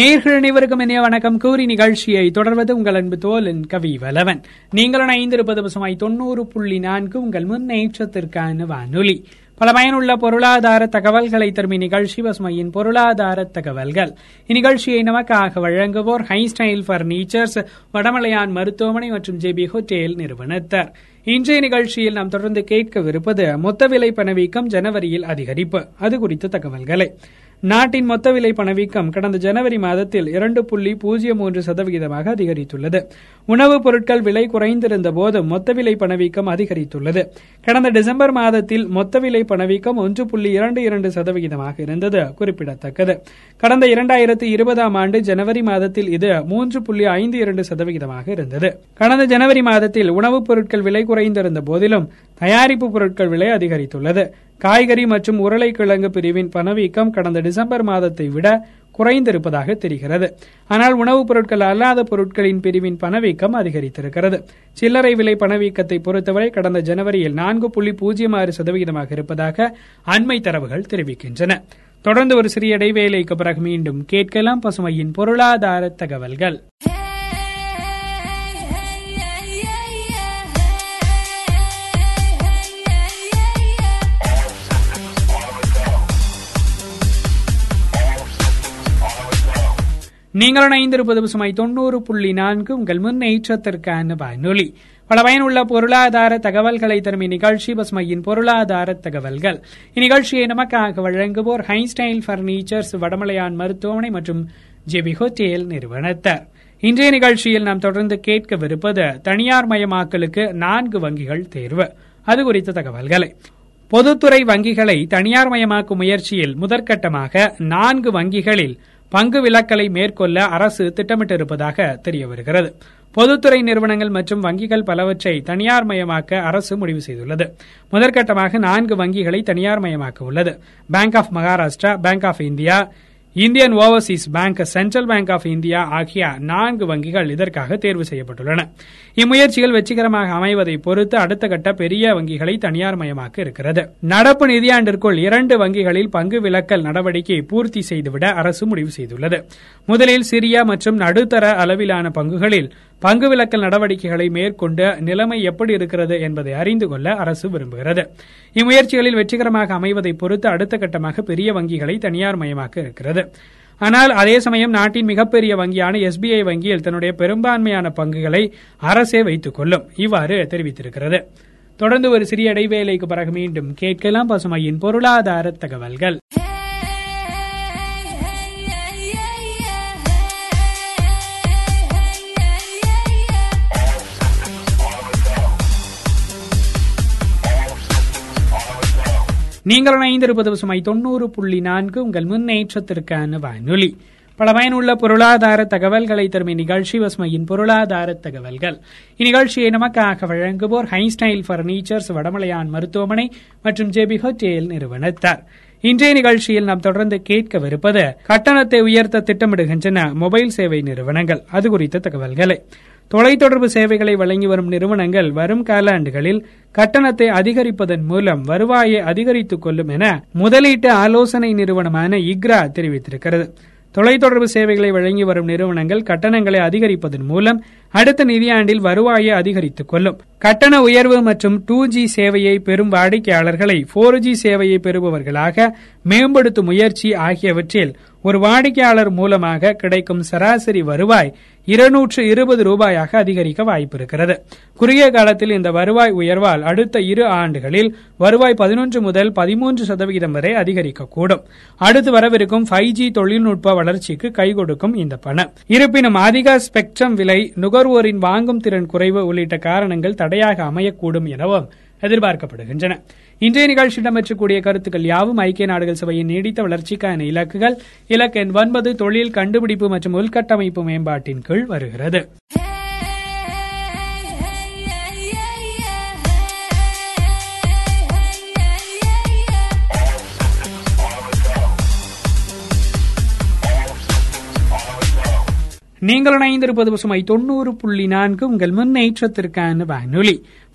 நேர்கள் அனைவருக்கும் இனிய வணக்கம். கூறி நிகழ்ச்சியை தொடர்வது உங்கள் அன்பு தோலன் கவி வலவன். நீங்கள் இணைந்திருப்பது பசுமாய் தொண்ணூறு புள்ளி நான்கு உங்கள் முன்னேற்றத்திற்கான வானொலி. பல பயனுள்ள பொருளாதார தகவல்களை தரும் இந்நிகழ்ச்சி பசுமையின் பொருளாதார தகவல்கள். இந்நிகழ்ச்சியை நமக்காக வழங்குவோர் ஹை ஸ்டைல் பர்னிச்சர்ஸ் வடமலையான் மருத்துவமனை மற்றும் ஜேபி ஹோட்டேல் நிறுவனத்தர். இன்றைய நிகழ்ச்சியில் நாம் தொடர்ந்து கேட்கவிருப்பது மொத்த விலை பணவீக்கம் ஜனவரியில் அதிகரிப்பு. அது குறித்த தகவல்களை. நாட்டின் மொத்த விலை பணவீக்கம் கடந்த ஜனவரி மாதத்தில் இரண்டு புள்ளி பூஜ்ஜியம் மூன்று சதவிகிதமாக அதிகரித்துள்ளது. உணவுப் பொருட்கள் விலை குறைந்திருந்த போது மொத்த விலை பணவீக்கம் அதிகரித்துள்ளது. கடந்த டிசம்பர் மாதத்தில் மொத்த விலை பணவீக்கம் ஒன்று புள்ளி இரண்டு இரண்டு சதவிகிதமாக இருந்தது. குறிப்பிடத்தக்கது. கடந்த இரண்டாயிரத்து இருபதாம் ஆண்டு ஜனவரி மாதத்தில் இது மூன்று புள்ளி ஐந்து இரண்டு சதவிகிதமாக இருந்தது. கடந்த ஜனவரி மாதத்தில் உணவுப் பொருட்கள் விலை குறைந்திருந்த போதிலும் தயாரிப்பு பொருட்கள் விலை அதிகரித்துள்ளது. காய்கறி மற்றும் உருளைக்கிழங்கு பிரிவின் பணவீக்கம் கடந்த டிசம்பர் மாதத்தை விட குறைந்திருப்பதாக தெரிகிறது. ஆனால் உணவுப் பொருட்கள் அல்லாத பொருட்களின் பிரிவின் பணவீக்கம் அதிகரித்திருக்கிறது. சில்லறை விலை பணவீக்கத்தை பொறுத்தவரை கடந்த ஜனவரியில் நான்கு புள்ளி பூஜ்ஜியம் ஆறு சதவிகிதமாக இருப்பதாக அண்மை தரவுகள் தெரிவிக்கின்றன. தொடர்ந்து ஒரு சிறிய இடைவேளைக்கு பிறகு மீண்டும் கேட்கலாம் பசுமையின் பொருளாதார தகவல்கள். நீங்கள் இணைந்திருப்பது பசுமை தொண்ணூறு புள்ளி நான்கு. உங்கள் முன்னேற்றத்திற்கான வானொலி. பல பயனுள்ள பொருளாதார தகவல்களை தரும் இந்நிகழ்ச்சி பசுமையின் பொருளாதார தகவல்கள். இந்நிகழ்ச்சியை நமக்காக வழங்குவோர் ஹைஸ்டைல் பர்னிச்சர்ஸ் வடமலையான் மருத்துவமனை மற்றும் ஜெபி ஹோட்டேல் நிறுவனத்தர். இன்றைய நிகழ்ச்சியில் நாம் தொடர்ந்து கேட்கவிருப்பது தனியார் மயமாக்கலுக்கு நான்கு வங்கிகள் தேர்வு. அது குறித்த தகவல்களை. பொதுத்துறை வங்கிகளை தனியார் மயமாக்கும் முயற்சியில் முதற்கட்டமாக நான்கு வங்கிகளில் பங்கு விலக்கலை மேற்கொள்ள அரசு திட்டமிட்டிருப்பதாக தெரிய வருகிறது பொதுத்துறை நிறுவனங்கள் மற்றும் வங்கிகள் பலவற்றை தனியார் மயமாக்க அரசு முடிவு செய்துள்ளது. முதற்கட்டமாக நான்கு வங்கிகளை தனியார் மயமாக்க உள்ளது. Bank of Maharashtra bank of India Indian overseas bank central bank of India ஆகிய நான்கு வங்கிகள் இதற்காக தேர்வு செய்யப்பட்டுள்ளன. இம்முயற்சிகள் வெற்றிகரமாக அமைவதை பொறுத்து அடுத்த கட்ட பெரிய வங்கிகளை தனியார் மயமாக்க இருக்கிறது. நடப்பு நிதியாண்டிற்குள் இரண்டு வங்கிகளில் பங்கு விலக்கல் நடவடிக்கை பூர்த்தி செய்துவிட அரசு முடிவு செய்துள்ளது. முதலில் சிறிய மற்றும் நடுத்தர அளவிலான பங்குகளில் பங்கு விலக்கல் நடவடிக்கைகளை மேற்கொண்டு நிலைமை எப்படி இருக்கிறது என்பதை அறிந்து கொள்ள அரசு விரும்புகிறது. இம்முயற்சிகளில் வெற்றிகரமாக அமைவதை பொறுத்து அடுத்த கட்டமாக பெரிய வங்கிகளை தனியார் மயமாக்க இருக்கிறது. ஆனால் அதே சமயம் நாட்டின் மிகப்பெரிய வங்கியான எஸ்பிஐ வங்கியில் தன்னுடைய பெரும்பான்மையான பங்குகளை அரசே வைத்துக் கொள்ளும். இவ்வாறு தெரிவித்திருக்கிறது. தொடர்ந்து ஒரு சிறிய இடைவேளைக்கு பிறகு மீண்டும் கேட்கலாம் பசுமையின் பொருளாதார தகவல்கள். நீங்கள் இணைந்திருப்பது பசுமை தொண்ணூறு புள்ளி நான்கு. உங்கள் முன்னேற்றத்திற்கான வானொலி. பல பயனுள்ள பொருளாதார தகவல்களை தரும் இந்நிகழ்ச்சி பசுமையின் பொருளாதார தகவல்கள். இந்நிகழ்ச்சியை நமக்காக வழங்குவோர் ஹைஸ்டைல் பர்னிச்சர்ஸ் வடமலையான் மருத்துவமனை மற்றும் ஜேபி ஹோட்டேல் நிறுவனத்தார். இன்றைய நிகழ்ச்சியில் நாம் தொடர்ந்து கேட்கவிருப்பது கட்டணத்தை உயர்த்த திட்டமிடுகின்றன மொபைல் சேவை நிறுவனங்கள். அது குறித்த தகவல்களை. தொலைத்தொடர்பு சேவைகளை வழங்கி வரும் நிறுவனங்கள் வரும் காலாண்டுகளில் கட்டணத்தை அதிகரிப்பதன் மூலம் வருவாயை அதிகரித்துக் கொள்ளும் என முதலீட்டு ஆலோசனை நிறுவனமான இக்ரா தெரிவித்திருக்கிறது. தொலைத்தொடர்பு சேவைகளை வழங்கி வரும் நிறுவனங்கள் கட்டணங்களை அதிகரிப்பதன் மூலம் அடுத்த நிதியாண்டில் வருவாயை அதிகரித்துக் கொள்ளும். கட்டண உயர்வு மற்றும் டூ ஜி சேவையை பெறும் வாடிக்கையாளர்களை போர் ஜி சேவையை பெறுபவர்களாக மேம்படுத்தும் முயற்சி ஆகியவற்றில் ஒரு வாடிக்கையாளர் மூலமாக கிடைக்கும் சராசரி வருவாய் இருநூற்று இருபது ரூபாயாக அதிகரிக்க வாய்ப்பிருக்கிறது. குறுகிய காலத்தில் இந்த வருவாய் உயர்வால் அடுத்த இரு ஆண்டுகளில் வருவாய் பதினொன்று முதல் பதிமூன்று சதவிகிதம் வரை அதிகரிக்கக்கூடும். அடுத்து வரவிருக்கும் ஃபைவ் ஜி தொழில்நுட்ப வளர்ச்சிக்கு கை கொடுக்கும் இந்த பணம். இருப்பினும் அதிக ஸ்பெக்ட்ரம் விலை நுகர்வோரின் வாங்கும் திறன் குறைவு உள்ளிட்ட காரணங்கள் தடையாக அமையக்கூடும் எனவும் எதிர்பார்க்கப்படுகின்றன. இன்றைய நிகழ்ச்சி இடம்பெற்றக்கூடிய கருத்துக்கள் யாவும் ஐக்கிய நாடுகள் சபையின் நீடித்த வளர்ச்சிக்கான இலக்குகள் இலக்கு எண் ஒன்பது தொழில் கண்டுபிடிப்பு மற்றும் உள்கட்டமைப்பு மேம்பாட்டின் கீழ் வருகிறது. நீங்கள் இணைந்திருப்பது பசுமை தொண்ணூறு புள்ளி நான்கு உங்கள் முன்னேற்றத்திற்கான வானொலி.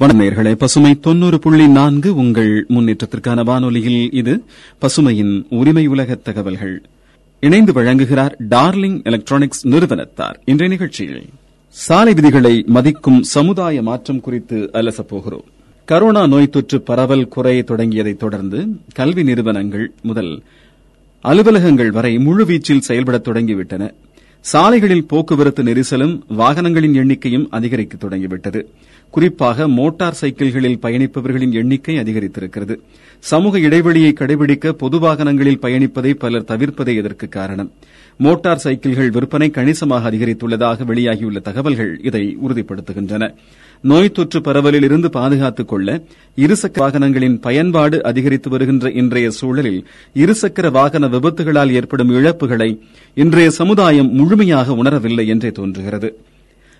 வணநேர்களே பசுமை தொண்ணூறு புள்ளி நான்கு உங்கள் முன்னேற்றத்திற்கான வானொலியில் இது பசுமையின் உரிமை உலக தகவல்கள். இணைந்து வழங்குகிறார் டார்லிங் எலக்ட்ரானிக்ஸ் நிறுவனத்தார். இன்றைய நிகழ்ச்சியில் சாலை விதிகளை மதிக்கும் சமுதாய மாற்றம் குறித்து அலசப்போகிறோம் கரோனா நோய் தொற்று பரவல் குறைய தொடங்கியதைத் தொடர்ந்து கல்வி நிறுவனங்கள் முதல் அலுவலகங்கள் வரை முழுவீச்சில் செயல்படத் தொடங்கிவிட்டன. சாலைகளில் போக்குவரத்து நெரிசலும் வாகனங்களின் எண்ணிக்கையும் அதிகரிக்க தொடங்கிவிட்டது. குறிப்பாக மோட்டார் சைக்கிள்களில் பயணிப்பவர்களின் எண்ணிக்கை அதிகரித்திருக்கிறது. சமூக இடைவெளியை கடைபிடிக்க பொது வாகனங்களில் பயணிப்பதை பலர் தவிர்ப்பதே இதற்கு காரணம். மோட்டார் சைக்கிள்கள் விற்பனை கணிசமாக அதிகரித்துள்ளதாக வெளியாகியுள்ள தகவல்கள் இதை உறுதிப்படுத்துகின்றன. நோய் தொற்று பரவலில் இருந்து பாதுகாத்துக் கொள்ள இருசக்கர வாகனங்களின் பயன்பாடு அதிகரித்து வருகின்ற இன்றைய சூழலில் இருசக்கர வாகன விபத்துகளால் ஏற்படும் இழப்புகளை இன்றைய சமுதாயம் முழுமையாக உணரவில்லை என்றே தோன்றுகிறது.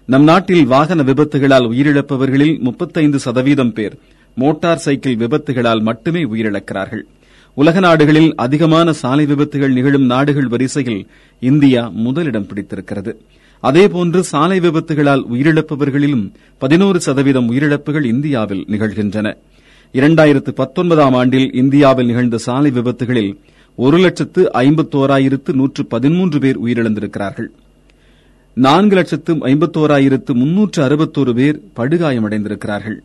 நம் நாட்டில் வாகன விபத்துகளால் உயிரிழப்பவர்களில் முப்பத்தைந்து சதவீதம் பேர் மோட்டார் சைக்கிள் விபத்துகளால் மட்டுமே உயிரிழக்கிறார்கள். உலக நாடுகளில் அதிகமான சாலை விபத்துகள் நிகழும் நாடுகள் வரிசையில் இந்தியா முதலிடம் பிடித்திருக்கிறது. அதேபோன்று சாலை விபத்துகளால் உயிரிழப்பவர்களிலும் பதினோரு சதவீதம் உயிரிழப்புகள் இந்தியாவில் நிகழ்கின்றன. இரண்டாயிரத்து பத்தொன்பதாம் ஆண்டில் இந்தியாவில் நிகழ்ந்த சாலை விபத்துகளில் ஒரு லட்சத்து ஐம்பத்தோராயிரத்து நூற்று பதிமூன்று பேர் உயிரிழந்திருக்கிறார்கள். நான்கு லட்சத்து ஐம்பத்தோராயிரத்து முன்னூற்று அறுபத்தோரு பேர் படுகாயமடைந்திருக்கிறார்கள்.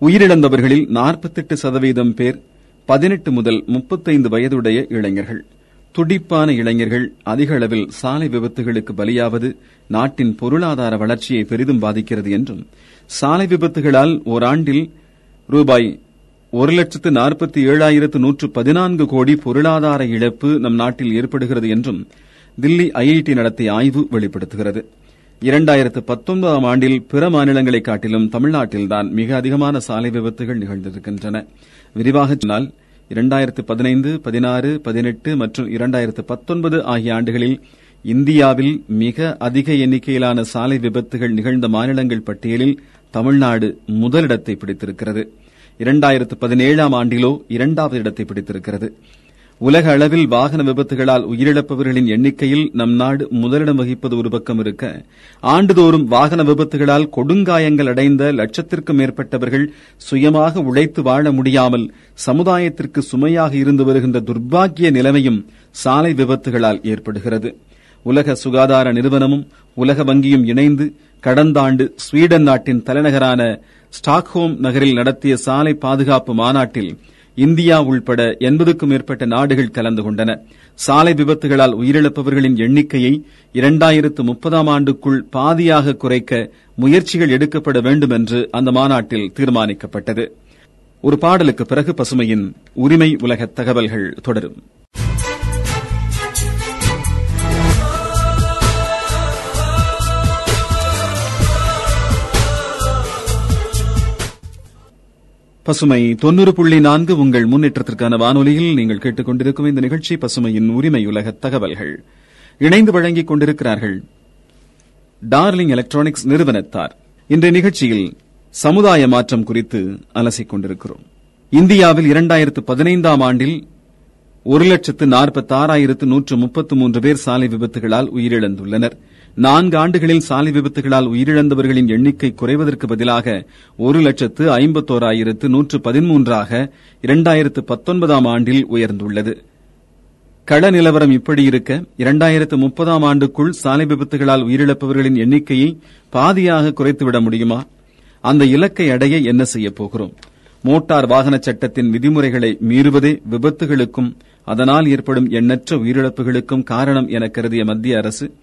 உயிரிழந்தவர்களில் நாற்பத்தெட்டு சதவீதம் பேர் பதினெட்டு முதல் முப்பத்தைந்து வயதுடைய இளைஞர்கள். துடிப்பான இளைஞர்கள் அதிக அளவில் சாலை விபத்துகளுக்கு பலியாவது நாட்டின் பொருளாதார வளர்ச்சியை பெரிதும் பாதிக்கிறது என்றும் சாலை விபத்துகளால் ஓராண்டில் ரூபாய் ஒரு லட்சத்து நாற்பத்தி ஏழாயிரத்து நூற்று பதினான்கு கோடி பொருளாதார இழப்பு நம் நாட்டில் ஏற்படுகிறது என்றும் தில்லி ஐஐடி நடத்திய ஆய்வு வெளிப்படுத்துகிறது. இரண்டாயிரத்து பத்தொன்பதாம் ஆண்டில் பிற மாநிலங்களை காட்டிலும் தமிழ்நாட்டில்தான் மிக அதிகமான சாலை விபத்துகள் நிகழ்ந்திருக்கின்றன. விரிவாக சொன்னால் இரண்டாயிரத்து பதினைந்து பதினாறு பதினெட்டு மற்றும் இரண்டாயிரத்து பத்தொன்பது ஆகிய ஆண்டுகளில் இந்தியாவில் மிக அதிக எண்ணிக்கையிலான சாலை விபத்துகள் நிகழ்ந்த மாநிலங்கள் பட்டியலில் தமிழ்நாடு முதலிடத்தை பிடித்திருக்கிறது. இரண்டாயிரத்து பதினேழாம் ஆண்டிலோ இரண்டாவது இடத்தை பிடித்திருக்கிறது. உலக அளவில் வாகன விபத்துகளால் உயிரிழப்பவர்களின் எண்ணிக்கையில் நம் நாடு முதலிடம் வகிப்பது ஒரு பக்கம் இருக்க ஆண்டுதோறும் வாகன விபத்துகளால் கொடுங்காயங்கள் அடைந்த லட்சத்திற்கும் மேற்பட்டவர்கள் சுயமாக உழைத்து வாழ முடியாமல் சமுதாயத்திற்கு சுமையாக இருந்து வருகின்ற துர்பாக்கிய நிலைமையும் சாலை விபத்துகளால் ஏற்படுகிறது. உலக சுகாதார நிறுவனமும் உலக வங்கியும் இணைந்து கடந்த ஆண்டு ஸ்வீடன் நாட்டின் தலைநகரான ஸ்டாக்ஹோம் நகரில் நடத்திய சாலை பாதுகாப்பு மாநாட்டில் இந்தியா உள்பட எண்பதுக்கும் மேற்பட்ட நாடுகள் கலந்து கொண்டன. சாலை விபத்துகளால் உயிரிழப்பவர்களின் எண்ணிக்கையை இரண்டாயிரத்து முப்பதாம் ஆண்டுக்குள் பாதியாக குறைக்க முயற்சிகள் எடுக்கப்பட வேண்டும் என்று அந்த மாநாட்டில் தீர்மானிக்கப்பட்டது. ஒரு பாடலுக்கு பிறகு பசுமையின் உரிமை உலக தகவல்கள் தொடரும். பசுமை தொன்னூறு புள்ளி நான்கு உங்கள் முன்னேற்றத்திற்கான வானொலியில் நீங்கள் கேட்டுக்கொண்டிருக்கும் இந்த நிகழ்ச்சி பசுமையின் உரிமை உலக தகவல்கள். இணைந்து வழங்கிக் கொண்டிருக்கிறார்கள் டார்லிங் எலக்ட்ரானிக்ஸ் நிறுவனத்தார். இன்றைய நிகழ்ச்சியில் சமுதாய மாற்றம் குறித்து அலசிக் கொண்டிருக்கிறோம். இந்தியாவில் இரண்டாயிரத்து பதினைந்தாம் ஆண்டில் ஒரு லட்சத்து நாற்பத்தாறாயிரத்து நூற்று முப்பத்து மூன்று பேர் சாலை விபத்துகளால் உயிரிழந்துள்ளனா் நான்கு ஆண்டுகளில் சாலை விபத்துகளால் உயிரிழந்தவர்களின் எண்ணிக்கை குறைவதற்கு பதிலாக ஒரு லட்சத்து ஐம்பத்தோராயிரத்து நூற்று பதிமூன்றாக இரண்டாயிரத்து பத்தொன்பதாம் ஆண்டில் உயர்ந்துள்ளது. கள நிலவரம் இப்படி இருக்க இரண்டாயிரத்து முப்பதாம் ஆண்டுக்குள் சாலை விபத்துகளால் உயிரிழப்பவர்களின் எண்ணிக்கையை பாதியாக குறைத்துவிட முடியுமா? அந்த இலக்கை அடைய என்ன செய்யப் போகிறோம்? மோட்டார் வாகன சட்டத்தின் விதிமுறைகளை மீறுவதே விபத்துகளுக்கும் அதனால் ஏற்படும் எண்ணற்ற உயிரிழப்புகளுக்கும் காரணம் என கருதிய மத்திய அரசு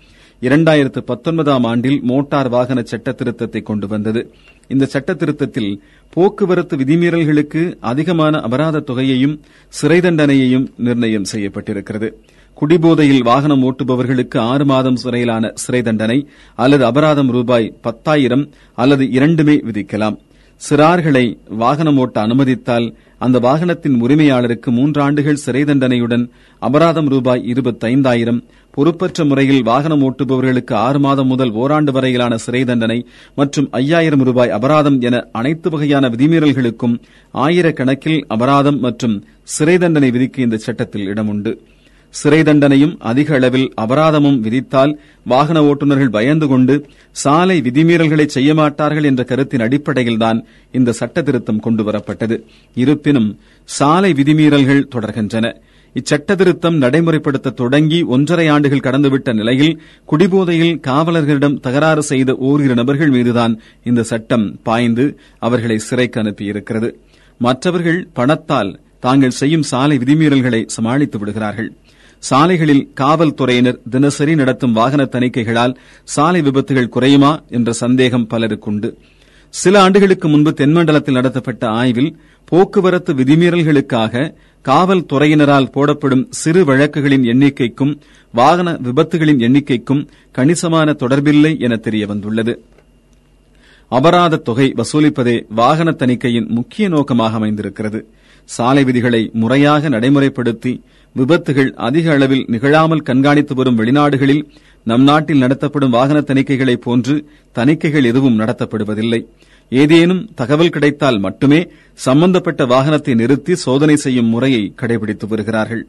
இரண்டாயிரத்து பத்தொன்பதாம் ஆண்டில் மோட்டார் வாகன சட்ட திருத்தத்தை கொண்டு வந்தது. இந்த சட்ட திருத்தத்தில் போக்குவரத்து விதிமீறல்களுக்கு அதிகமான அபராத தொகையையும் சிறை தண்டனையையும் நிர்ணயம் செய்யப்பட்டிருக்கிறது. குடிபோதையில் வாகனம் ஓட்டுபவர்களுக்கு ஆறு மாதம் சிறையிலான சிறை தண்டனை அல்லது அபராதம் ரூபாய் பத்தாயிரம் அல்லது இரண்டுமே விதிக்கலாம். சிறார்களை வாகனம் ஓட்ட அனுமதித்தால் அந்த வாகனத்தின் உரிமையாளருக்கு மூன்றாண்டுகள் சிறை தண்டனையுடன் அபராதம் ரூபாய் இருபத்தைந்தாயிரம் பொறுப்பற்ற முறையில் வாகனம் ஓட்டுபவர்களுக்கு ஆறு மாதம் முதல் ஓராண்டு வரையிலான சிறை தண்டனை மற்றும் ஐயாயிரம் ரூபாய் அபராதம் என அனைத்து வகையான விதிமீறல்களுக்கும் ஆயிரக்கணக்கில் அபராதம் மற்றும் சிறை தண்டனை விதிக்க இந்த சட்டத்தில் இடமுண்டு. சிறை தண்டனையும் அதிக அளவில் அபராதமும் விதித்தால் வாகன ஓட்டுநர்கள் பயந்து கொண்டு சாலை விதிமீறல்களை செய்ய மாட்டார்கள் என்ற கருத்தின் அடிப்படையில்தான் இந்த சட்ட திருத்தம் கொண்டுவரப்பட்டது இருப்பினும் சாலை விதிமீறல்கள் தொடர்கின்றன. இச்சட்ட திருத்தம் நடைமுறைப்படுத்த தொடங்கி ஒன்றரை ஆண்டுகள் கடந்துவிட்ட நிலையில் குடிபோதையில் காவலர்களிடம் தகராறு செய்த ஓரிரு நபர்கள் மீதுதான் இந்த சட்டம் பாய்ந்து அவர்களை சிறைக்கு அனுப்பியிருக்கிறது. மற்றவர்கள் பணத்தால் தாங்கள் செய்யும் சாலை விதிமீறல்களை சமாளித்து விடுகிறார்கள். சாலைகளில் காவல்துறையினர் தினசரி நடத்தும் வாகன தணிக்கைகளால் சாலை விபத்துகள் குறையுமா என்ற சந்தேகம் பலருக்குண்டு சில ஆண்டுகளுக்கு முன்பு தென்மண்டலத்தில் நடத்தப்பட்ட ஆய்வில் போக்குவரத்து விதிமீறல்களுக்காக காவல்துறையினரால் போடப்படும் சிறு வழக்குகளின் எண்ணிக்கைக்கும் வாகன விபத்துகளின் எண்ணிக்கைக்கும் கணிசமான தொடர்பில்லை என தெரியவந்துள்ளது. அபராத தொகை வசூலிப்பதே வாகன தணிக்கையின் முக்கிய நோக்கமாக அமைந்திருக்கிறது. சாலை விதிகளை முறையாக நடைமுறைப்படுத்தி விபத்துகள் அதிக அளவில் நிகழாமல் கண்காணித்து வரும் வெளிநாடுகளில் நம் நாட்டில் நடத்தப்படும் வாகன தணிக்கைகளைப் போன்று தணிக்கைகள் எதுவும் நடத்தப்படுவதில்லை. ஏதேனும் தகவல் கிடைத்தால் மட்டுமே சம்பந்தப்பட்ட வாகனத்தை நிறுத்தி சோதனை செய்யும் முறையை கடைபிடித்து வருகிறார்கள்.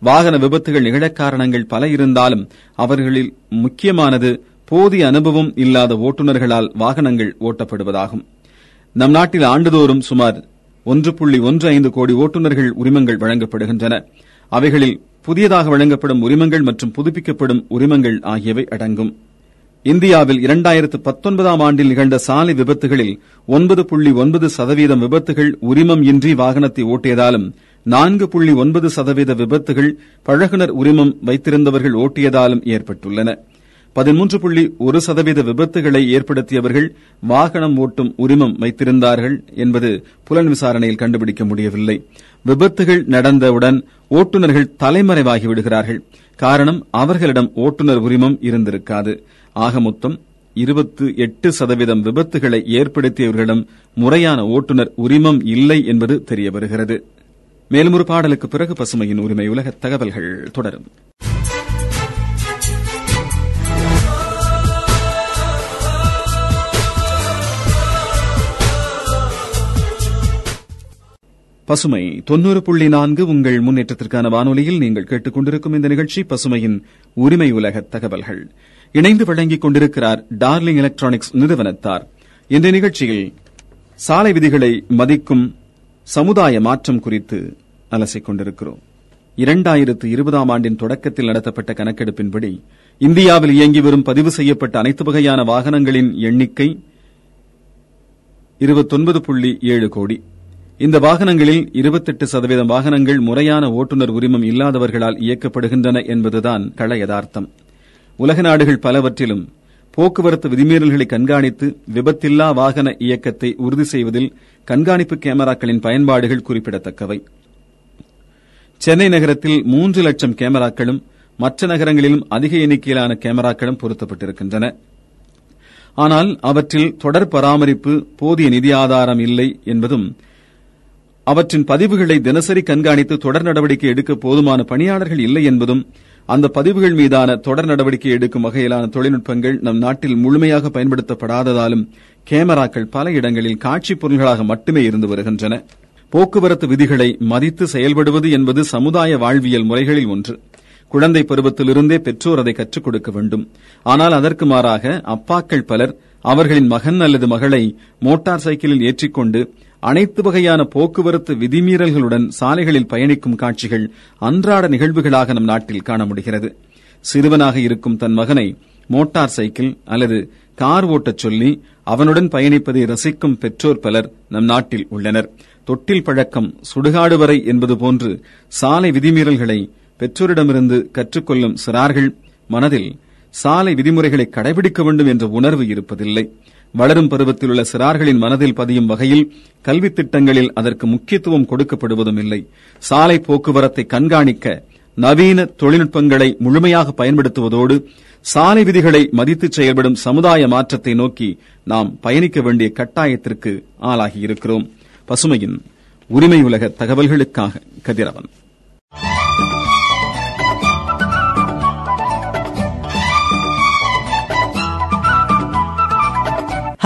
வாகன விபத்துகள் நிகழக் காரணங்கள் பல இருந்தாலும் அவர்களில் முக்கியமானது போதிய அனுபவம் இல்லாத ஓட்டுநர்களால் வாகனங்கள் ஓட்டப்படுவதாகும். நம் நாட்டில் ஆண்டுதோறும் சுமார் ஒன்று புள்ளி ஒன்று ஐந்து கோடி ஓட்டுநர்கள் உரிமங்கள் வழங்கப்படுகின்றன. அவைகளில் புதியதாக வழங்கப்படும் உரிமங்கள் மற்றும் புதுப்பிக்கப்படும் உரிமங்கள் ஆகியவை அடங்கும். இந்தியாவில் இரண்டாயிரத்து பத்தொன்பதாம் ஆண்டில் நிகழ்ந்த சாலை விபத்துகளில் ஒன்பது புள்ளி ஒன்பது சதவீதம் விபத்துகள் உரிமம் இன்றி வாகனத்தை ஓட்டியதாலும் நான்கு புள்ளி ஒன்பது சதவீத விபத்துகள் பழகுனர் உரிமம் வைத்திருந்தவர்கள் ஓட்டியதாலும் ஏற்பட்டுள்ளன. பதிமூன்று புள்ளி ஒரு சதவீத விபத்துகளை ஏற்படுத்தியவர்கள் வாகனம் ஓட்டும் உரிமம் வைத்திருந்தார்கள் என்பது புலன் விசாரணையில் கண்டுபிடிக்க முடியவில்லை. விபத்துகள் நடந்தவுடன் ஓட்டுநர்கள் தலைமறைவாகி விடுகிறார்கள். காரணம் அவர்களிடம் ஓட்டுநர் உரிமம் இருந்திருக்காது. ஆக மொத்தம் இருபத்து எட்டு சதவீதம் விபத்துகளை ஏற்படுத்தியவர்களிடம் முறையான ஓட்டுநர் உரிமம் இல்லை என்பது தெரியவருகிறது. மேலும் ஒரு பாடலுக்கு பிறகு பசுமையின் உரிமை உலக தகவல்கள் தொடரும். பசுமை. தொன்னூறு புள்ளி நான்கு உங்கள் முன்னேற்றத்திற்கான வானொலியில் நீங்கள் கேட்டுக் கொண்டிருக்கும் இந்த நிகழ்ச்சி பசுமையின் உரிமை உலக தகவல்கள். இணைந்து வழங்கிக் கொண்டிருக்கிறார் டார்லிங் எலக்ட்ரானிக்ஸ் நிறுவனத்தார். இந்த நிகழ்ச்சியில் சாலை விதிகளை மதிக்கும் சமுதாய மாற்றம் குறித்து அலசிக் கொண்டிருக்கிறோம். இரண்டாயிரத்து இருபதாம் ஆண்டின் தொடக்கத்தில் நடத்தப்பட்ட கணக்கெடுப்பின்படி இந்தியாவில் இயங்கி வரும் பதிவு செய்யப்பட்ட அனைத்து வகையான வாகனங்களின் எண்ணிக்கை இருபத்தொன்பது புள்ளி ஏழு கோடி. இந்த வாகனங்களில் இருபத்தெட்டு சதவீதம் வாகனங்கள் முறையான ஓட்டுநர் உரிமம் இல்லாதவர்களால் இயக்கப்படுகின்றன என்பதுதான் கள யதார்த்தம். உலக நாடுகள் பலவற்றிலும் போக்குவரத்து விதிமீறல்களை கண்காணித்து விபத்தில்லா வாகன இயக்கத்தை உறுதி செய்வதில் கண்காணிப்பு கேமராக்களின் பயன்பாடுகள் குறிப்பிடத்தக்கவை. சென்னை நகரத்தில் மூன்று லட்சம் கேமராக்களும் மற்ற நகரங்களிலும் அதிக எண்ணிக்கையிலான கேமராக்களும் பொருத்தப்பட்டிருக்கின்றன. ஆனால் அவற்றில் தொடர் பராமரிப்பு போதிய நிதி ஆதாரம் இல்லை என்பதும் அவற்றின் பதிவுகளை தினசரி கண்காணித்து தொடர் நடவடிக்கை எடுக்க போதுமான பணியாளர்கள் இல்லை என்பதும் அந்த பதிவுகள் மீதான தொடர் நடவடிக்கை எடுக்கும் வகையிலான தொழில்நுட்பங்கள் நம் நாட்டில் முழுமையாக பயன்படுத்தப்படாததாலும் கேமராக்கள் பல இடங்களில் காட்சிப் பொருள்களாக மட்டுமே இருந்து வருகின்றன. போக்குவரத்து விதிகளை மதித்து செயல்படுவது என்பது சமுதாய வாழ்வியல் முறைகளில் ஒன்று. குழந்தை பருவத்திலிருந்தே பெற்றோர் அதை கற்றுக் கொடுக்க வேண்டும். ஆனால் அதற்கு மாறாக அப்பாக்கள் பலர் அவர்களின் மகன் அல்லது மகளை மோட்டார் சைக்கிளில் ஏற்றிக்கொண்டு அனைத்து வகையான போக்குவரத்து விதிமீறல்களுடன் சாலைகளில் பயணிக்கும் காட்சிகள் அன்றாட நிகழ்வுகளாக நம் நாட்டில் காண முடிகிறது. சிறுவனாக இருக்கும் தன் மகனை மோட்டார் சைக்கிள் அல்லது கார் ஓட்டச் சொல்லி அவனுடன் பயணிப்பதை ரசிக்கும் பெற்றோர் பலர் நம் நாட்டில் உள்ளனர். தொட்டில் பழக்கம் சுடுகாடு வரை என்பது போன்று சாலை விதிமீறல்களை பெற்றோரிடமிருந்து கற்றுக்கொள்ளும் சிறார்கள் மனதில் சாலை விதிமுறைகளை கடைபிடிக்க வேண்டும் என்ற உணர்வு இருப்பதில்லை. வளரும் பருவத்தில் உள்ள சிறார்களின் மனதில் பதியும் வகையில் கல்வி திட்டங்களில் அதற்கு முக்கியத்துவம் கொடுக்கப்படுவதும் இல்லை. சாலை போக்குவரத்தை கண்காணிக்க நவீன தொழில்நுட்பங்களை முழுமையாக பயன்படுத்துவதோடு சாலை விதிகளை மதித்து செயல்படும் சமுதாய மாற்றத்தை நோக்கி நாம் பயணிக்க வேண்டிய கட்டாயத்திற்கு ஆளாகியிருக்கிறோம். பசுமையின் உரிமை உலக தகவல்களுக்காக கதிரவன்.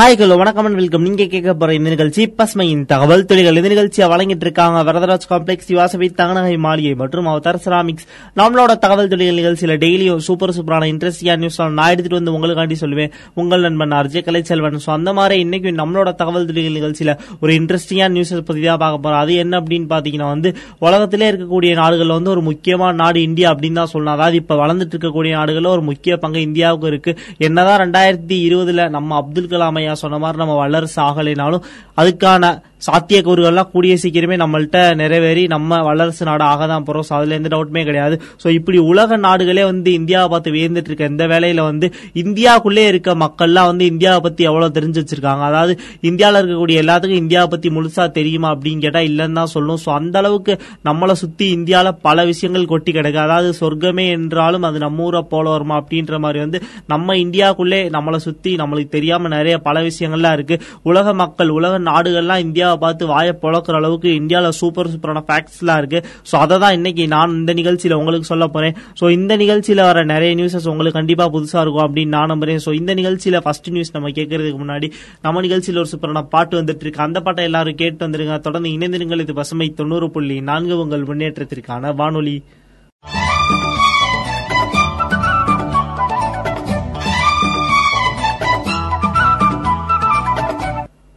ஹாய் ஹலோ வணக்கம் வெல்கம் நீங்க கேட்க போற இந்த நிகழ்ச்சி பஸ்மையின் தகவல் துளிகள் இந்த நிகழ்ச்சியை வழங்கிட்டு இருக்காங்க வரதராஜ் காம்ப்ளெக்ஸ் யுவாசபி தங்கநகை மாளிகை மற்றும் அவதார் செராமிக்ஸ் நம்மளோட தகவல் துளிகள் நிகழ்ச்சியில டெய்லியும் சூப்பர் சூப்பரான இன்ட்ரெஸ்டியா நியூஸ் நான் எடுத்துட்டு வந்து உங்களுக்காண்டி சொல்லுவேன். உங்கள் நண்பன் அர்ஜய் கலைச்செல்வன். ஸோ அந்த மாதிரி இன்னைக்கு நம்மளோட தகவல் துளிகள் நிகழ்ச்சியில ஒரு இன்ட்ரெஸ்டிங்கான நியூஸ் பத்தி தான் பார்க்க போறோம். அது என்ன அப்படின்னு பாத்தீங்கன்னா வந்து உலகத்திலே இருக்கக்கூடிய நாடுகள்ல வந்து ஒரு முக்கியமான நாடு இந்தியா அப்படின்னு தான் சொல்லலாம். அதாவது இப்ப வளர்ந்துட்டு இருக்கக்கூடிய நாடுகள்ல ஒரு முக்கிய பங்கு இந்தியாவுக்கு இருக்கு. என்னதான் ரெண்டாயிரத்தி இருபதுல நம்ம அப்துல் கலாமையா ஐயா சொன்ன மாதிரி நம்ம வல்லரசு ஆகலைனாலும் அதுக்கான சாத்தியக்கூறுகள்லாம் கூடிய சீக்கிரமே நம்மள்ட்ட நிறைவேறி நம்ம வல்லரசு நாடு ஆக தான் போறோம். ஸோ அதுல எந்த டவுட்டுமே கிடையாது. ஸோ இப்படி உலக நாடுகளே வந்து இந்தியாவை பார்த்து வியந்துட்டு இருக்க இந்த வேலையில வந்து இந்தியாவுக்குள்ளே இருக்க மக்கள்லாம் வந்து இந்தியாவை பத்தி எவ்வளவு தெரிஞ்சு வச்சிருக்காங்க? அதாவது இந்தியாவில் இருக்கக்கூடிய எல்லாத்துக்கும் இந்தியாவை பத்தி முழுசா தெரியுமா அப்படின்னு கேட்டா இல்லைன்னு தான் சொல்லணும் ஸோ அந்த அளவுக்கு நம்மளை சுத்தி இந்தியாவில் பல விஷயங்கள் கொட்டி கிடக்கு. அதாவது சொர்க்கமே என்றாலும் அது நம்ம ஊரை போல வருமா அப்படின்ற மாதிரி வந்து நம்ம இந்தியாவுக்குள்ளே நம்மளை சுத்தி நம்மளுக்கு தெரியாம நிறைய பல விஷயங்கள்லாம் இருக்கு. உலக மக்கள் உலக நாடுகள்லாம் இந்தியாவை பார்த்து வாயை பொழக்கிற அளவுக்கு இந்தியாவில் சூப்பர் சூப்பரான ஃபேக்ட்ஸ்லாம் இருக்கு. ஸோ அதை தான் இன்னைக்கு நான் இந்த நிகழ்ச்சியில் உங்களுக்கு சொல்ல போறேன். ஸோ இந்த நிகழ்ச்சியில் வர நிறைய நியூஸஸ் உங்களுக்கு கண்டிப்பாக புதுசாக இருக்கும் அப்படின்னு நான் நம்புறேன். ஸோ இந்த நிகழ்ச்சியில் ஃபர்ஸ்ட் நியூஸ் நம்ம கேட்கறதுக்கு முன்னாடி நம்ம நிகழ்ச்சியில் ஒரு சூப்பரான பாட்டு வந்துட்டு இருக்கு. அந்த பாட்டை எல்லாரும் கேட்டு வந்துருங்க. தொடர்ந்து இணைந்திருங்கள். இது பசுமை தொண்ணூறு புள்ளி நான்கு உங்கள் முன்னேற்றத்திற்கான வானொலி.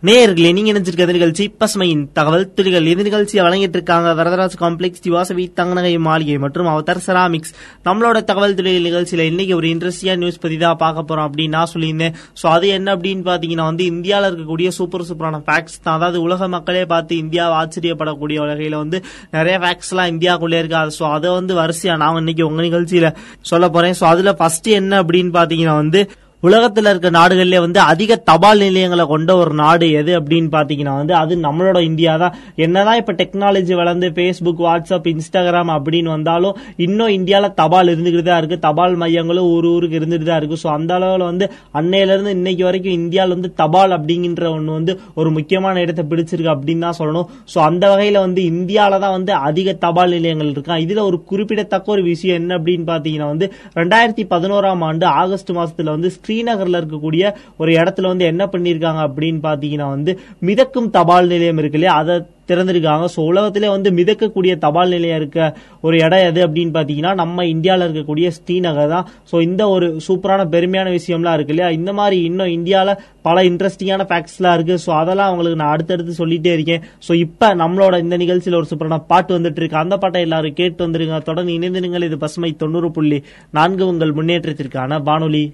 நேயர்களே நீங்க நினைச்சிருக்க நிகழ்ச்சி பசுமையின் தகவல் துளிகள் இது நிகழ்ச்சியை வழங்கிட்டு இருக்காங்க வரதராஜ் காம்ப்ளெக்ஸ் திவாசவி தங்கநகை மாளிகை மற்றும் அவதார் செராமிக்ஸ் நம்மளோட தகவல் துளிகள் நிகழ்ச்சியில இன்னைக்கு ஒரு இன்ட்ரெஸ்டிங்கா நியூஸ் பத்தி தான் பார்க்க போறோம் அப்படின்னு நான் சொல்லியிருந்தேன். சோ அது என்ன அப்படின்னு பாத்தீங்கன்னா வந்து இந்தியாவில் இருக்கக்கூடிய சூப்பர் சூப்பரான ஃபேக்ட்ஸ் தான். அதாவது உலக மக்களே பார்த்து இந்தியாவை ஆச்சரியப்படக்கூடிய வகையில வந்து நிறைய ஃபேக்ட்ஸ் எல்லாம் இந்தியாவுக்குள்ளே இருக்காது சோ அதை வந்து வரிசையா நான் இன்னைக்கு உங்க நிகழ்ச்சியில சொல்ல போறேன். சோ அதுல ஃபர்ஸ்ட் என்ன அப்படின்னு பாத்தீங்கன்னா வந்து உலகத்துல இருக்க நாடுகள்ல வந்து அதிக தபால் நிலையங்களை கொண்ட ஒரு நாடு எது அப்படின்னு பாத்தீங்கன்னா வந்து அது நம்மளோட இந்தியா தான். என்னதான் இப்ப டெக்னாலஜி வளர்ந்து பேஸ்புக் வாட்ஸ்அப் இன்ஸ்டாகிராம் அப்படின்னு வந்தாலும் இன்னும் இந்தியால தபால் இருந்துகிட்டு தான் இருக்கு. தபால் மையங்களும் ஒரு ஊருக்கு இருந்துட்டு தான் இருக்கு. ஸோ அந்த அளவுல வந்து அன்னையில இருந்து இன்னைக்கு வரைக்கும் இந்தியாவில் வந்து தபால் அப்படிங்கிற ஒண்ணு வந்து ஒரு முக்கியமான இடத்தை பிடிச்சிருக்கு அப்படின்னு தான் சொல்லணும். ஸோ அந்த வகையில வந்து இந்தியால தான் வந்து அதிக தபால் நிலையங்கள் இருக்கா இதுல ஒரு குறிப்பிடத்தக்க ஒரு விஷயம் என்ன அப்படின்னு பாத்தீங்கன்னா வந்து ரெண்டாயிரத்தி பதினோராம் ஆண்டு ஆகஸ்ட் மாசத்துல வந்து ஸ்ரீநகர்ல இருக்கக்கூடிய ஒரு இடத்துல வந்து என்ன பண்ணிருக்காங்க அப்படின்னு பாத்தீங்கன்னா வந்து மிதக்கும் தபால் நிலையம் இருக்கு இல்லையா? அதை திறந்திருக்காங்க. ஸோ உலகத்திலே வந்து மிதக்கக்கூடிய தபால் நிலையம் இருக்க ஒரு இடம் எது அப்படின்னு பாத்தீங்கன்னா நம்ம இந்தியாவில் இருக்கக்கூடிய ஸ்ரீநகர் தான். ஸோ இந்த ஒரு சூப்பரான பெருமையான விஷயம்லாம் இருக்கு இல்லையா? இந்த மாதிரி இன்னும் இந்தியாவில் பல இன்ட்ரெஸ்டிங்கான ஃபேக்ட்ஸ்லாம் இருக்கு. ஸோ அதெல்லாம் அவங்களுக்கு நான் அடுத்தடுத்து சொல்லிட்டே இருக்கேன். ஸோ இப்போ நம்மளோட இந்த நிகழ்ச்சியில் ஒரு சூப்பரான பாட்டு வந்துட்டு இருக்கு. அந்த பாட்டை எல்லாரும் கேட்டு வந்துருங்க. தொடர்ந்து இணைந்திருங்கள். இது பசுமை தொண்ணூறு புள்ளி நான்கு உங்கள் முன்னேற்றத்திற்கான வானொலி.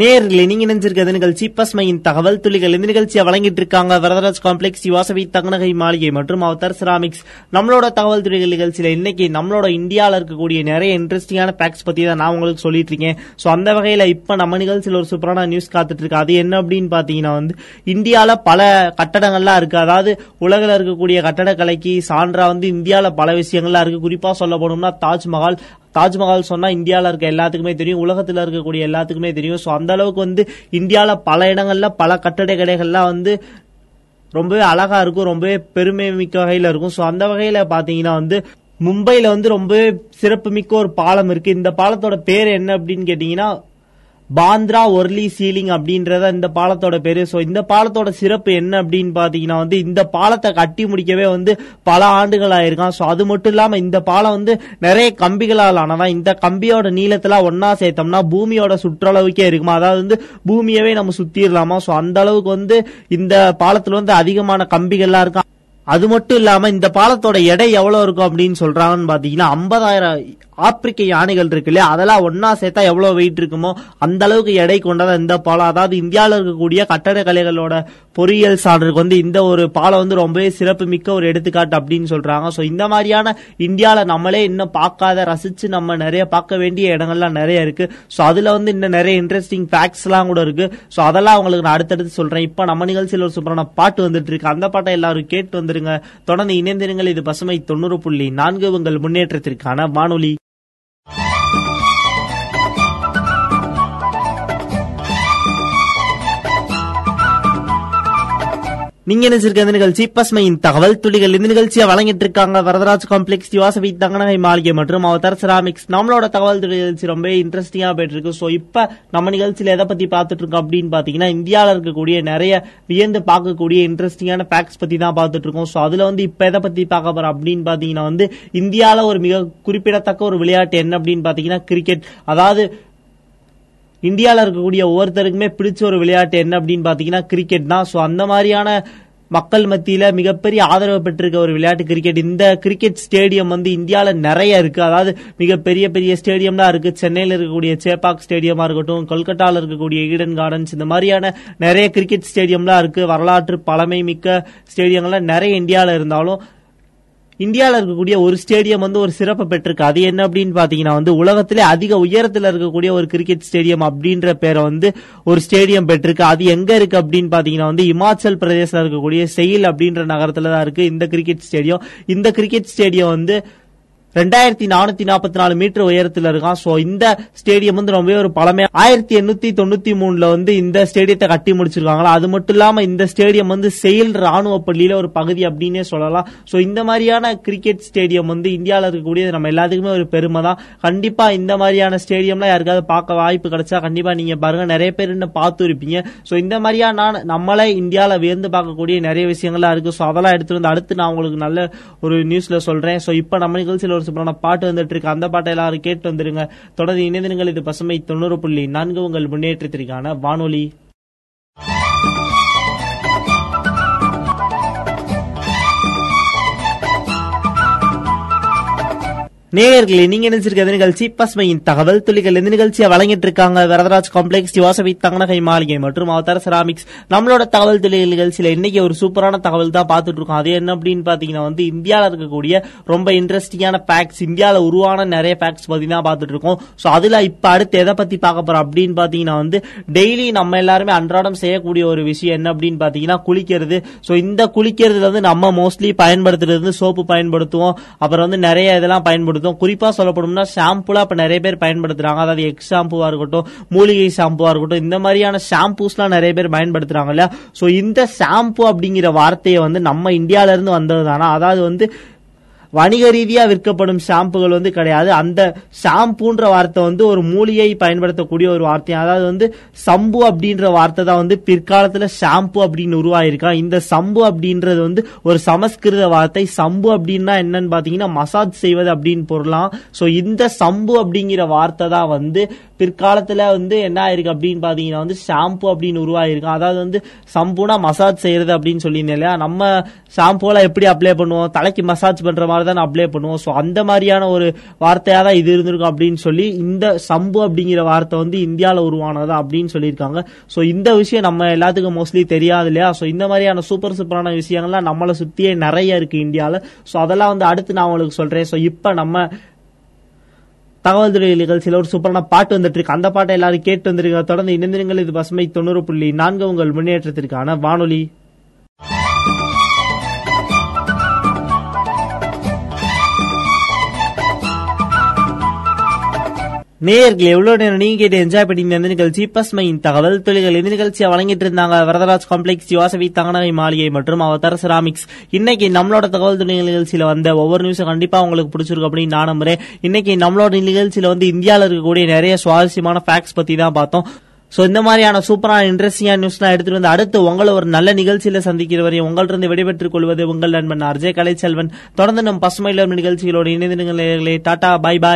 நேரில் நீங்க நினைச்சிருக்க நிகழ்ச்சி. பஸ்மையின் தகவல் துளிகள் இந்த நிகழ்ச்சியை வழங்கிட்டு இருக்காங்க வரதராஜ் காம்ப்ளெக்ஸ் யுவாசவி தங்கநகை மாளிகை மற்றும் அவதார் சிராமிக்ஸ். நம்மளோட தகவல் துளிகள் நிகழ்ச்சியில இன்னைக்கு நம்மளோட இந்தியாவில் இருக்கக்கூடிய நிறைய இன்ட்ரெஸ்டிங்கான ஃபேக்ட்ஸ் பத்தி தான் நான் உங்களுக்கு சொல்லிட்டு இருக்கேன் ஸோ அந்த வகையில இப்ப நம்ம நிகழ்ச்சியில் ஒரு சூப்பரான நியூஸ் காத்துட்டு இருக்கு அது என்ன அப்படின்னு பாத்தீங்கன்னா வந்து இந்தியாவில் பல கட்டடங்கள்லாம் இருக்கு. அதாவது உலகில் இருக்கக்கூடிய கட்டடக்கலைக்கு சான்றா வந்து இந்தியாவில் பல விஷயங்கள்லாம் இருக்கு. குறிப்பா சொல்ல போனோம்னா தாஜ்மஹால் தாஜ்மஹால் சொன்னா இந்தியாவில் இருக்க எல்லாத்துக்குமே தெரியும் உலகத்தில் இருக்கக்கூடிய எல்லாத்துக்குமே தெரியும். ஸோ அந்த அளவுக்கு வந்து இந்தியாவில் பல இடங்கள்ல பல கட்டட கடைகள்லாம் வந்து ரொம்பவே அழகா இருக்கும் ரொம்பவே பெருமை மிக்க வகையில இருக்கும். ஸோ அந்த வகையில பாத்தீங்கன்னா வந்து மும்பைல வந்து ரொம்பவே சிறப்பு மிக்க ஒரு பாலம் இருக்கு. இந்த பாலத்தோட பேர் என்ன அப்படின்னு கேட்டீங்கன்னா பாந்த்ரா ஒர்லி சீலிங் அப்படின்றத இந்த பாலத்தோட பேரு. ஸோ இந்த பாலத்தோட சிறப்பு என்ன அப்படின்னு பாத்தீங்கன்னா வந்து இந்த பாலத்தை கட்டி முடிக்கவே வந்து பல ஆண்டுகள் ஆயிருக்கான். ஸோ அது மட்டும் இல்லாம இந்த பாலம் வந்து நிறைய கம்பிகளால் ஆனதான் இந்த கம்பியோட நீளத்துல ஒன்னா சேர்த்தோம்னா பூமியோட சுற்றளவுக்கே இருக்குமா? அதாவது வந்து பூமியவே நம்ம சுத்திடலாமா? ஸோ அந்த அளவுக்கு வந்து இந்த பாலத்துல வந்து அதிகமான கம்பிகள்லாம் இருக்கும் அது மட்டும் இல்லாம இந்த பாலத்தோட எடை எவ்வளவு இருக்கும் அப்படின்னு சொல்றாங்கன்னு பாத்தீங்கன்னா ஐம்பதாயிரம் ஆப்பிரிக்க யானைகள் இருக்கு இல்லையா? அதெல்லாம் ஒன்னா சேர்த்தா எவ்வளவு வெயிட் இருக்குமோ அந்த அளவுக்கு எடை கொண்டதா இந்த பாலம். அதாவது இந்தியாவில் இருக்கக்கூடிய கட்டடக்கலைகளோட பொறியியல் சான்றுக்கு வந்து இந்த ஒரு பாலம் வந்து ரொம்பவே சிறப்பு மிக்க ஒரு எடுத்துக்காட்டு அப்படின்னு சொல்றாங்க. ஸோ இந்த மாதிரியான இந்தியாவில் நம்மளே இன்னும் பார்க்காத ரசிச்சு நம்ம நிறைய பார்க்க வேண்டிய இடங்கள்லாம் நிறைய இருக்கு. ஸோ அதுல வந்து இன்னும் நிறைய இன்ட்ரெஸ்டிங் ஃபேக்ட்ஸ் எல்லாம் கூட இருக்கு. ஸோ அதெல்லாம் உங்களுக்கு நான் அடுத்தடுத்து சொல்றேன். இப்போ நம்ம நிகழ்ச்சியில் ஒரு சூப்பரான பாட்டு வந்துட்டு இருக்கு. அந்த பாட்டை எல்லாரும் கேட்டு வந்து இருங்க தொடர்ந்து இணைந்திருங்கள். இது பசுமை தொண்ணூறு புள்ளி நான்கு உங்கள் முன்னேற்றத்திற்கான வானொலி. நீங்க நினைச்சிருக்க இந்த நிகழ்ச்சி? பசுமையின் தகவல் துளிகள் இந்த நிகழ்ச்சியை வழங்கிட்டு இருக்காங்க வரதராஜ் காம்ப்ளெக்ஸ் யுவாசபி தங்கநகை மாளிகை மற்றும் அவதார் செராமிக்ஸ் நம்மளோட தகவல் துளி நிகழ்ச்சி ரொம்ப இன்ட்ரெஸ்டிங்கா போயிட்டு இருக்கு சோ இப்ப நம்ம நிகழ்ச்சியில எதை பத்தி பார்த்துட்டு இருக்கோம் அப்படின்னு பாத்தீங்கன்னா இந்தியாவில் இருக்கக்கூடிய நிறைய வியந்து பார்க்கக்கூடிய இன்ட்ரெஸ்டிங்கான ஃபேக்ட்ஸ் பத்தி தான் பார்த்துட்டு இருக்கோம் சோ அதுல வந்து இப்ப எதை பத்தி பார்க்க போறோம் அப்படின்னு பாத்தீங்கன்னா வந்து இந்தியால ஒரு மிக குறிப்பிடத்தக்க ஒரு விளையாட்டு என்ன அப்படின்னு பாத்தீங்கன்னா கிரிக்கெட் அதாவது இந்தியாவில் இருக்கக்கூடிய ஒவ்வொருத்தருக்குமே பிடிச்ச ஒரு விளையாட்டு என்ன அப்படின்னு பாத்தீங்கன்னா கிரிக்கெட் தான். ஸோ அந்த மாதிரியான மக்கள் மத்தியில மிகப்பெரிய ஆதரவு பெற்றிருக்க ஒரு விளையாட்டு கிரிக்கெட் இந்த கிரிக்கெட் ஸ்டேடியம் வந்து இந்தியாவில் நிறைய இருக்கு. அதாவது மிக பெரிய பெரிய ஸ்டேடியம்லாம் இருக்கு. சென்னையில் இருக்கக்கூடிய சேப்பாக் ஸ்டேடியமா இருக்கட்டும் கொல்கட்டாவில் இருக்கக்கூடிய ஈடன் கார்டன்ஸ் இந்த மாதிரியான நிறைய கிரிக்கெட் ஸ்டேடியம்லாம் இருக்கு. வரலாற்று பழமை மிக்க ஸ்டேடியங்கள்லாம் நிறைய இந்தியாவில் இருந்தாலும் இந்தியாவில் இருக்கக்கூடிய ஒரு ஸ்டேடியம் வந்து ஒரு சிறப்பு பெற்றிருக்கு. அது என்ன அப்படின்னு பாத்தீங்கன்னா வந்து உலகத்திலே அதிக உயரத்தில் இருக்கக்கூடிய ஒரு கிரிக்கெட் ஸ்டேடியம் அப்படின்ற பேரை வந்து ஒரு ஸ்டேடியம் பெற்றிருக்கு. அது எங்க இருக்கு அப்படின்னு பாத்தீங்கன்னா வந்து இமாச்சல் பிரதேசத்தில் இருக்கக்கூடிய செயில் அப்படின்ற நகரத்துல தான் இருக்கு. இந்த கிரிக்கெட் ஸ்டேடியம். இந்த கிரிக்கெட் ஸ்டேடியம் வந்து ரெண்டாயிரத்தி நானூத்தி நாற்பத்தி நாலு மீட்டர் உயரத்துல இருக்கான். சோ இந்த ஸ்டேடியம் வந்து ரொம்பவே ஒரு பழமை. ஆயிரத்தி எண்ணூத்தி தொண்ணூத்தி மூணுல வந்து இந்த ஸ்டேடியத்தை கட்டி முடிச்சிருக்காங்களா? அது மட்டும் இல்லாம இந்த ஸ்டேடியம் வந்து செயல் ராணுவ பள்ளியில ஒரு பகுதி அப்படின்னே சொல்லலாம். சோ இந்த மாதிரியான கிரிக்கெட் ஸ்டேடியம் வந்து இந்தியாவில் இருக்கக்கூடிய நம்ம எல்லாத்துக்குமே ஒரு பெருமை தான். கண்டிப்பா இந்த மாதிரியான ஸ்டேடியம்லாம் யாருக்காவது பார்க்க வாய்ப்பு கிடைச்சா கண்டிப்பா நீங்க பாருங்க. நிறைய பேர் என்ன பார்த்து இருப்பீங்க சோ இந்த மாதிரியான நம்மளே இந்தியாவில் வியந்து பார்க்கக்கூடிய நிறைய விஷயங்கள்லாம் இருக்கு. சோ அதெல்லாம் எடுத்துட்டு வந்து அடுத்து நான் உங்களுக்கு நல்ல ஒரு நியூஸ்ல சொல்றேன். சோ இப்ப நம்ம நிகழ்ச்சியில் ஒரு சூப்பரான பாட்டு வந்துட்டு இருக்கு அந்த பாட்டை எல்லாரும் கேட்டு வந்துருங்க. தொடர்ந்து இணைந்திருங்கள். இது பசுமை தொண்ணூறு புள்ளி நான்கு உங்கள் முன்னேற்றத்திற்கான வானொலி. நேயர்களே நீங்க நினைச்சிருக்க இந்த நிகழ்ச்சி? பசுமையின் தகவல் துளிகள். இந்த நிகழ்ச்சியை வழங்கிட்டு இருக்காங்க வரதராஜ் காம்ப்ளெக்ஸ் யுவாசவி தங்கநகை மாளிகை மற்றும் அவதார செராமிக்ஸ். நம்மளோட தகவல் துளிகள் நிகழ்ச்சியில இன்னைக்கு ஒரு சூப்பரான தகவல் தான் பார்த்துட்டு இருக்கோம் அது என்ன அப்படின்னு பாத்தீங்கன்னா வந்து இந்தியாவில் இருக்கக்கூடிய ரொம்ப இன்ட்ரெஸ்டிங்கான பேக்ஸ் இந்தியாவில் உருவான நிறைய பேக்ஸ் பத்தி தான் பார்த்துட்டு இருக்கோம் ஸோ அதுல இப்ப அடுத்து எதை பத்தி பார்க்க போறோம் அப்படின்னு பாத்தீங்கன்னா வந்து டெய்லி நம்ம எல்லாருமே அன்றாடம் செய்யக்கூடிய ஒரு விஷயம் என்ன அப்படின்னு பாத்தீங்கன்னா குளிக்கிறது. ஸோ இந்த குளிக்கிறதுல வந்து நம்ம மோஸ்ட்லி பயன்படுத்துறது வந்து சோப்பு பயன்படுத்துவோம். அப்புறம் வந்து நிறைய இதெல்லாம் பயன்படுத்துவோம். பயன்படுத்தும் குறிப்பா சொல்லப்படும்னா ஷாம்புலாம் இப்ப நிறைய பேர் பயன்படுத்துறாங்க. அதாவது எக் ஷாம்புவா இருக்கட்டும் மூலிகை ஷாம்புவா இருக்கட்டும் இந்த மாதிரியான ஷாம்பூஸ்லாம் நிறைய பேர் பயன்படுத்துறாங்க இல்லையா சோ இந்த ஷாம்பு அப்படிங்கிற வார்த்தையை வந்து நம்ம இந்தியால இருந்து வந்தது தானா அதாவது வந்து வணிக ரீதியா விற்கப்படும் ஷாம்புகள் வந்து கிடையாது. அந்த ஷாம்புன்ற வார்த்தை வந்து ஒரு மூலியை பயன்படுத்தக்கூடிய ஒரு வார்த்தை. அதாவது வந்து சம்பு அப்படின்ற வார்த்தை தான் வந்து பிற்காலத்துல ஷாம்பு அப்படின்னு உருவாயிருக்கான் இந்த சம்பு அப்படின்றது வந்து ஒரு சமஸ்கிருத வார்த்தை. சம்பு அப்படின்னா என்னன்னு பாத்தீங்கன்னா மசாஜ் செய்வது அப்படின்னு பொருளாம். சோ இந்த சம்பு அப்படிங்கிற வார்த்தை தான் வந்து பிற்காலத்துல வந்து என்ன ஆயிருக்கு அப்படின்னு பாத்தீங்கன்னா வந்து ஷாம்பு அப்படின்னு உருவாயிருக்கான் அதாவது வந்து சம்புனா மசாஜ் செய்யறது அப்படின்னு சொல்லியிருந்தேன் இல்லையா? நம்ம ஷாம்புலாம் எப்படி அப்ளை பண்ணுவோம்? தலைக்கு மசாஜ் பண்ற மாதிரி தான் அப்ளை பண்ணுவோம். ஸோ அந்த மாதிரியான ஒரு வார்த்தையா தான் இது இருந்திருக்கும் அப்படின்னு சொல்லி இந்த சம்பு அப்படிங்கிற வார்த்தை வந்து இந்தியாவில் உருவானதா அப்படின்னு சொல்லியிருக்காங்க. ஸோ இந்த விஷயம் நம்ம எல்லாத்துக்கும் மோஸ்ட்லி தெரியாது இல்லையா? ஸோ இந்த மாதிரியான சூப்பர் சூப்பரான விஷயங்கள்லாம் நம்மளை சுத்தியே நிறைய இருக்கு இந்தியாவில் ஸோ அதெல்லாம் வந்து அடுத்து நான் உங்களுக்கு சொல்றேன். ஸோ இப்போ நம்ம தகவல் துறை நிகழ்ச்சியில் ஒரு சூப்பரான பாட்டு வந்துட்டு இருக்கு அந்த பாட்டை எல்லாரும் கேட்டு வந்திருக்க தொடர்ந்து இணைந்திருங்கள். இது பசுமை தொண்ணூறு புள்ளி நான்கு உங்கள் முன்னேற்றத்திற்கான வானொலி. நேயர்கள் எவ்வளவு நேரம் நீங்க கேட்டு என்ஜாய் பண்ணி இந்த நிகழ்ச்சி பஸ்மையின் தகவல் தொழில்கள் இந்த நிகழ்ச்சியை வழங்கிட்டு இருந்தாங்க. வரதராஜ் காம்ப்ளெக்ஸ் யோசவி தங்கநகை மாளிகை மற்றும் அவதார செராமிக்ஸ் இன்னைக்கு நம்மளோட தகவல் துறை நிகழ்ச்சியில வந்த ஒவ்வொரு நியூஸும் கண்டிப்பா உங்களுக்கு பிடிச்சிருக்கும் அப்படின்னு நான் நம்புறேன். இன்னைக்கு நம்மளோட நிகழ்ச்சியில வந்து இந்தியாவில் இருக்கக்கூடிய நிறைய சுவாரஸ்யமான ஃபேக்ட்ஸ் பத்தி தான் பார்த்தோம். சோ இந்த மாதிரியான சூப்பரான இன்ட்ரெஸ்டிங்கான நியூஸ்லாம் எடுத்துட்டு வந்து அடுத்து உங்களை ஒரு நல்ல நிகழ்ச்சியில சந்திக்கிற வரையும் உங்களிருந்து விடைபெற்றுக் கொள்வது உங்கள் நண்பன் அர்ஜய் கலைச்செல்வன். தொடர்ந்து நம் பசுமையில நிகழ்ச்சிகளோடு இணைந்து டாடா பை பாய்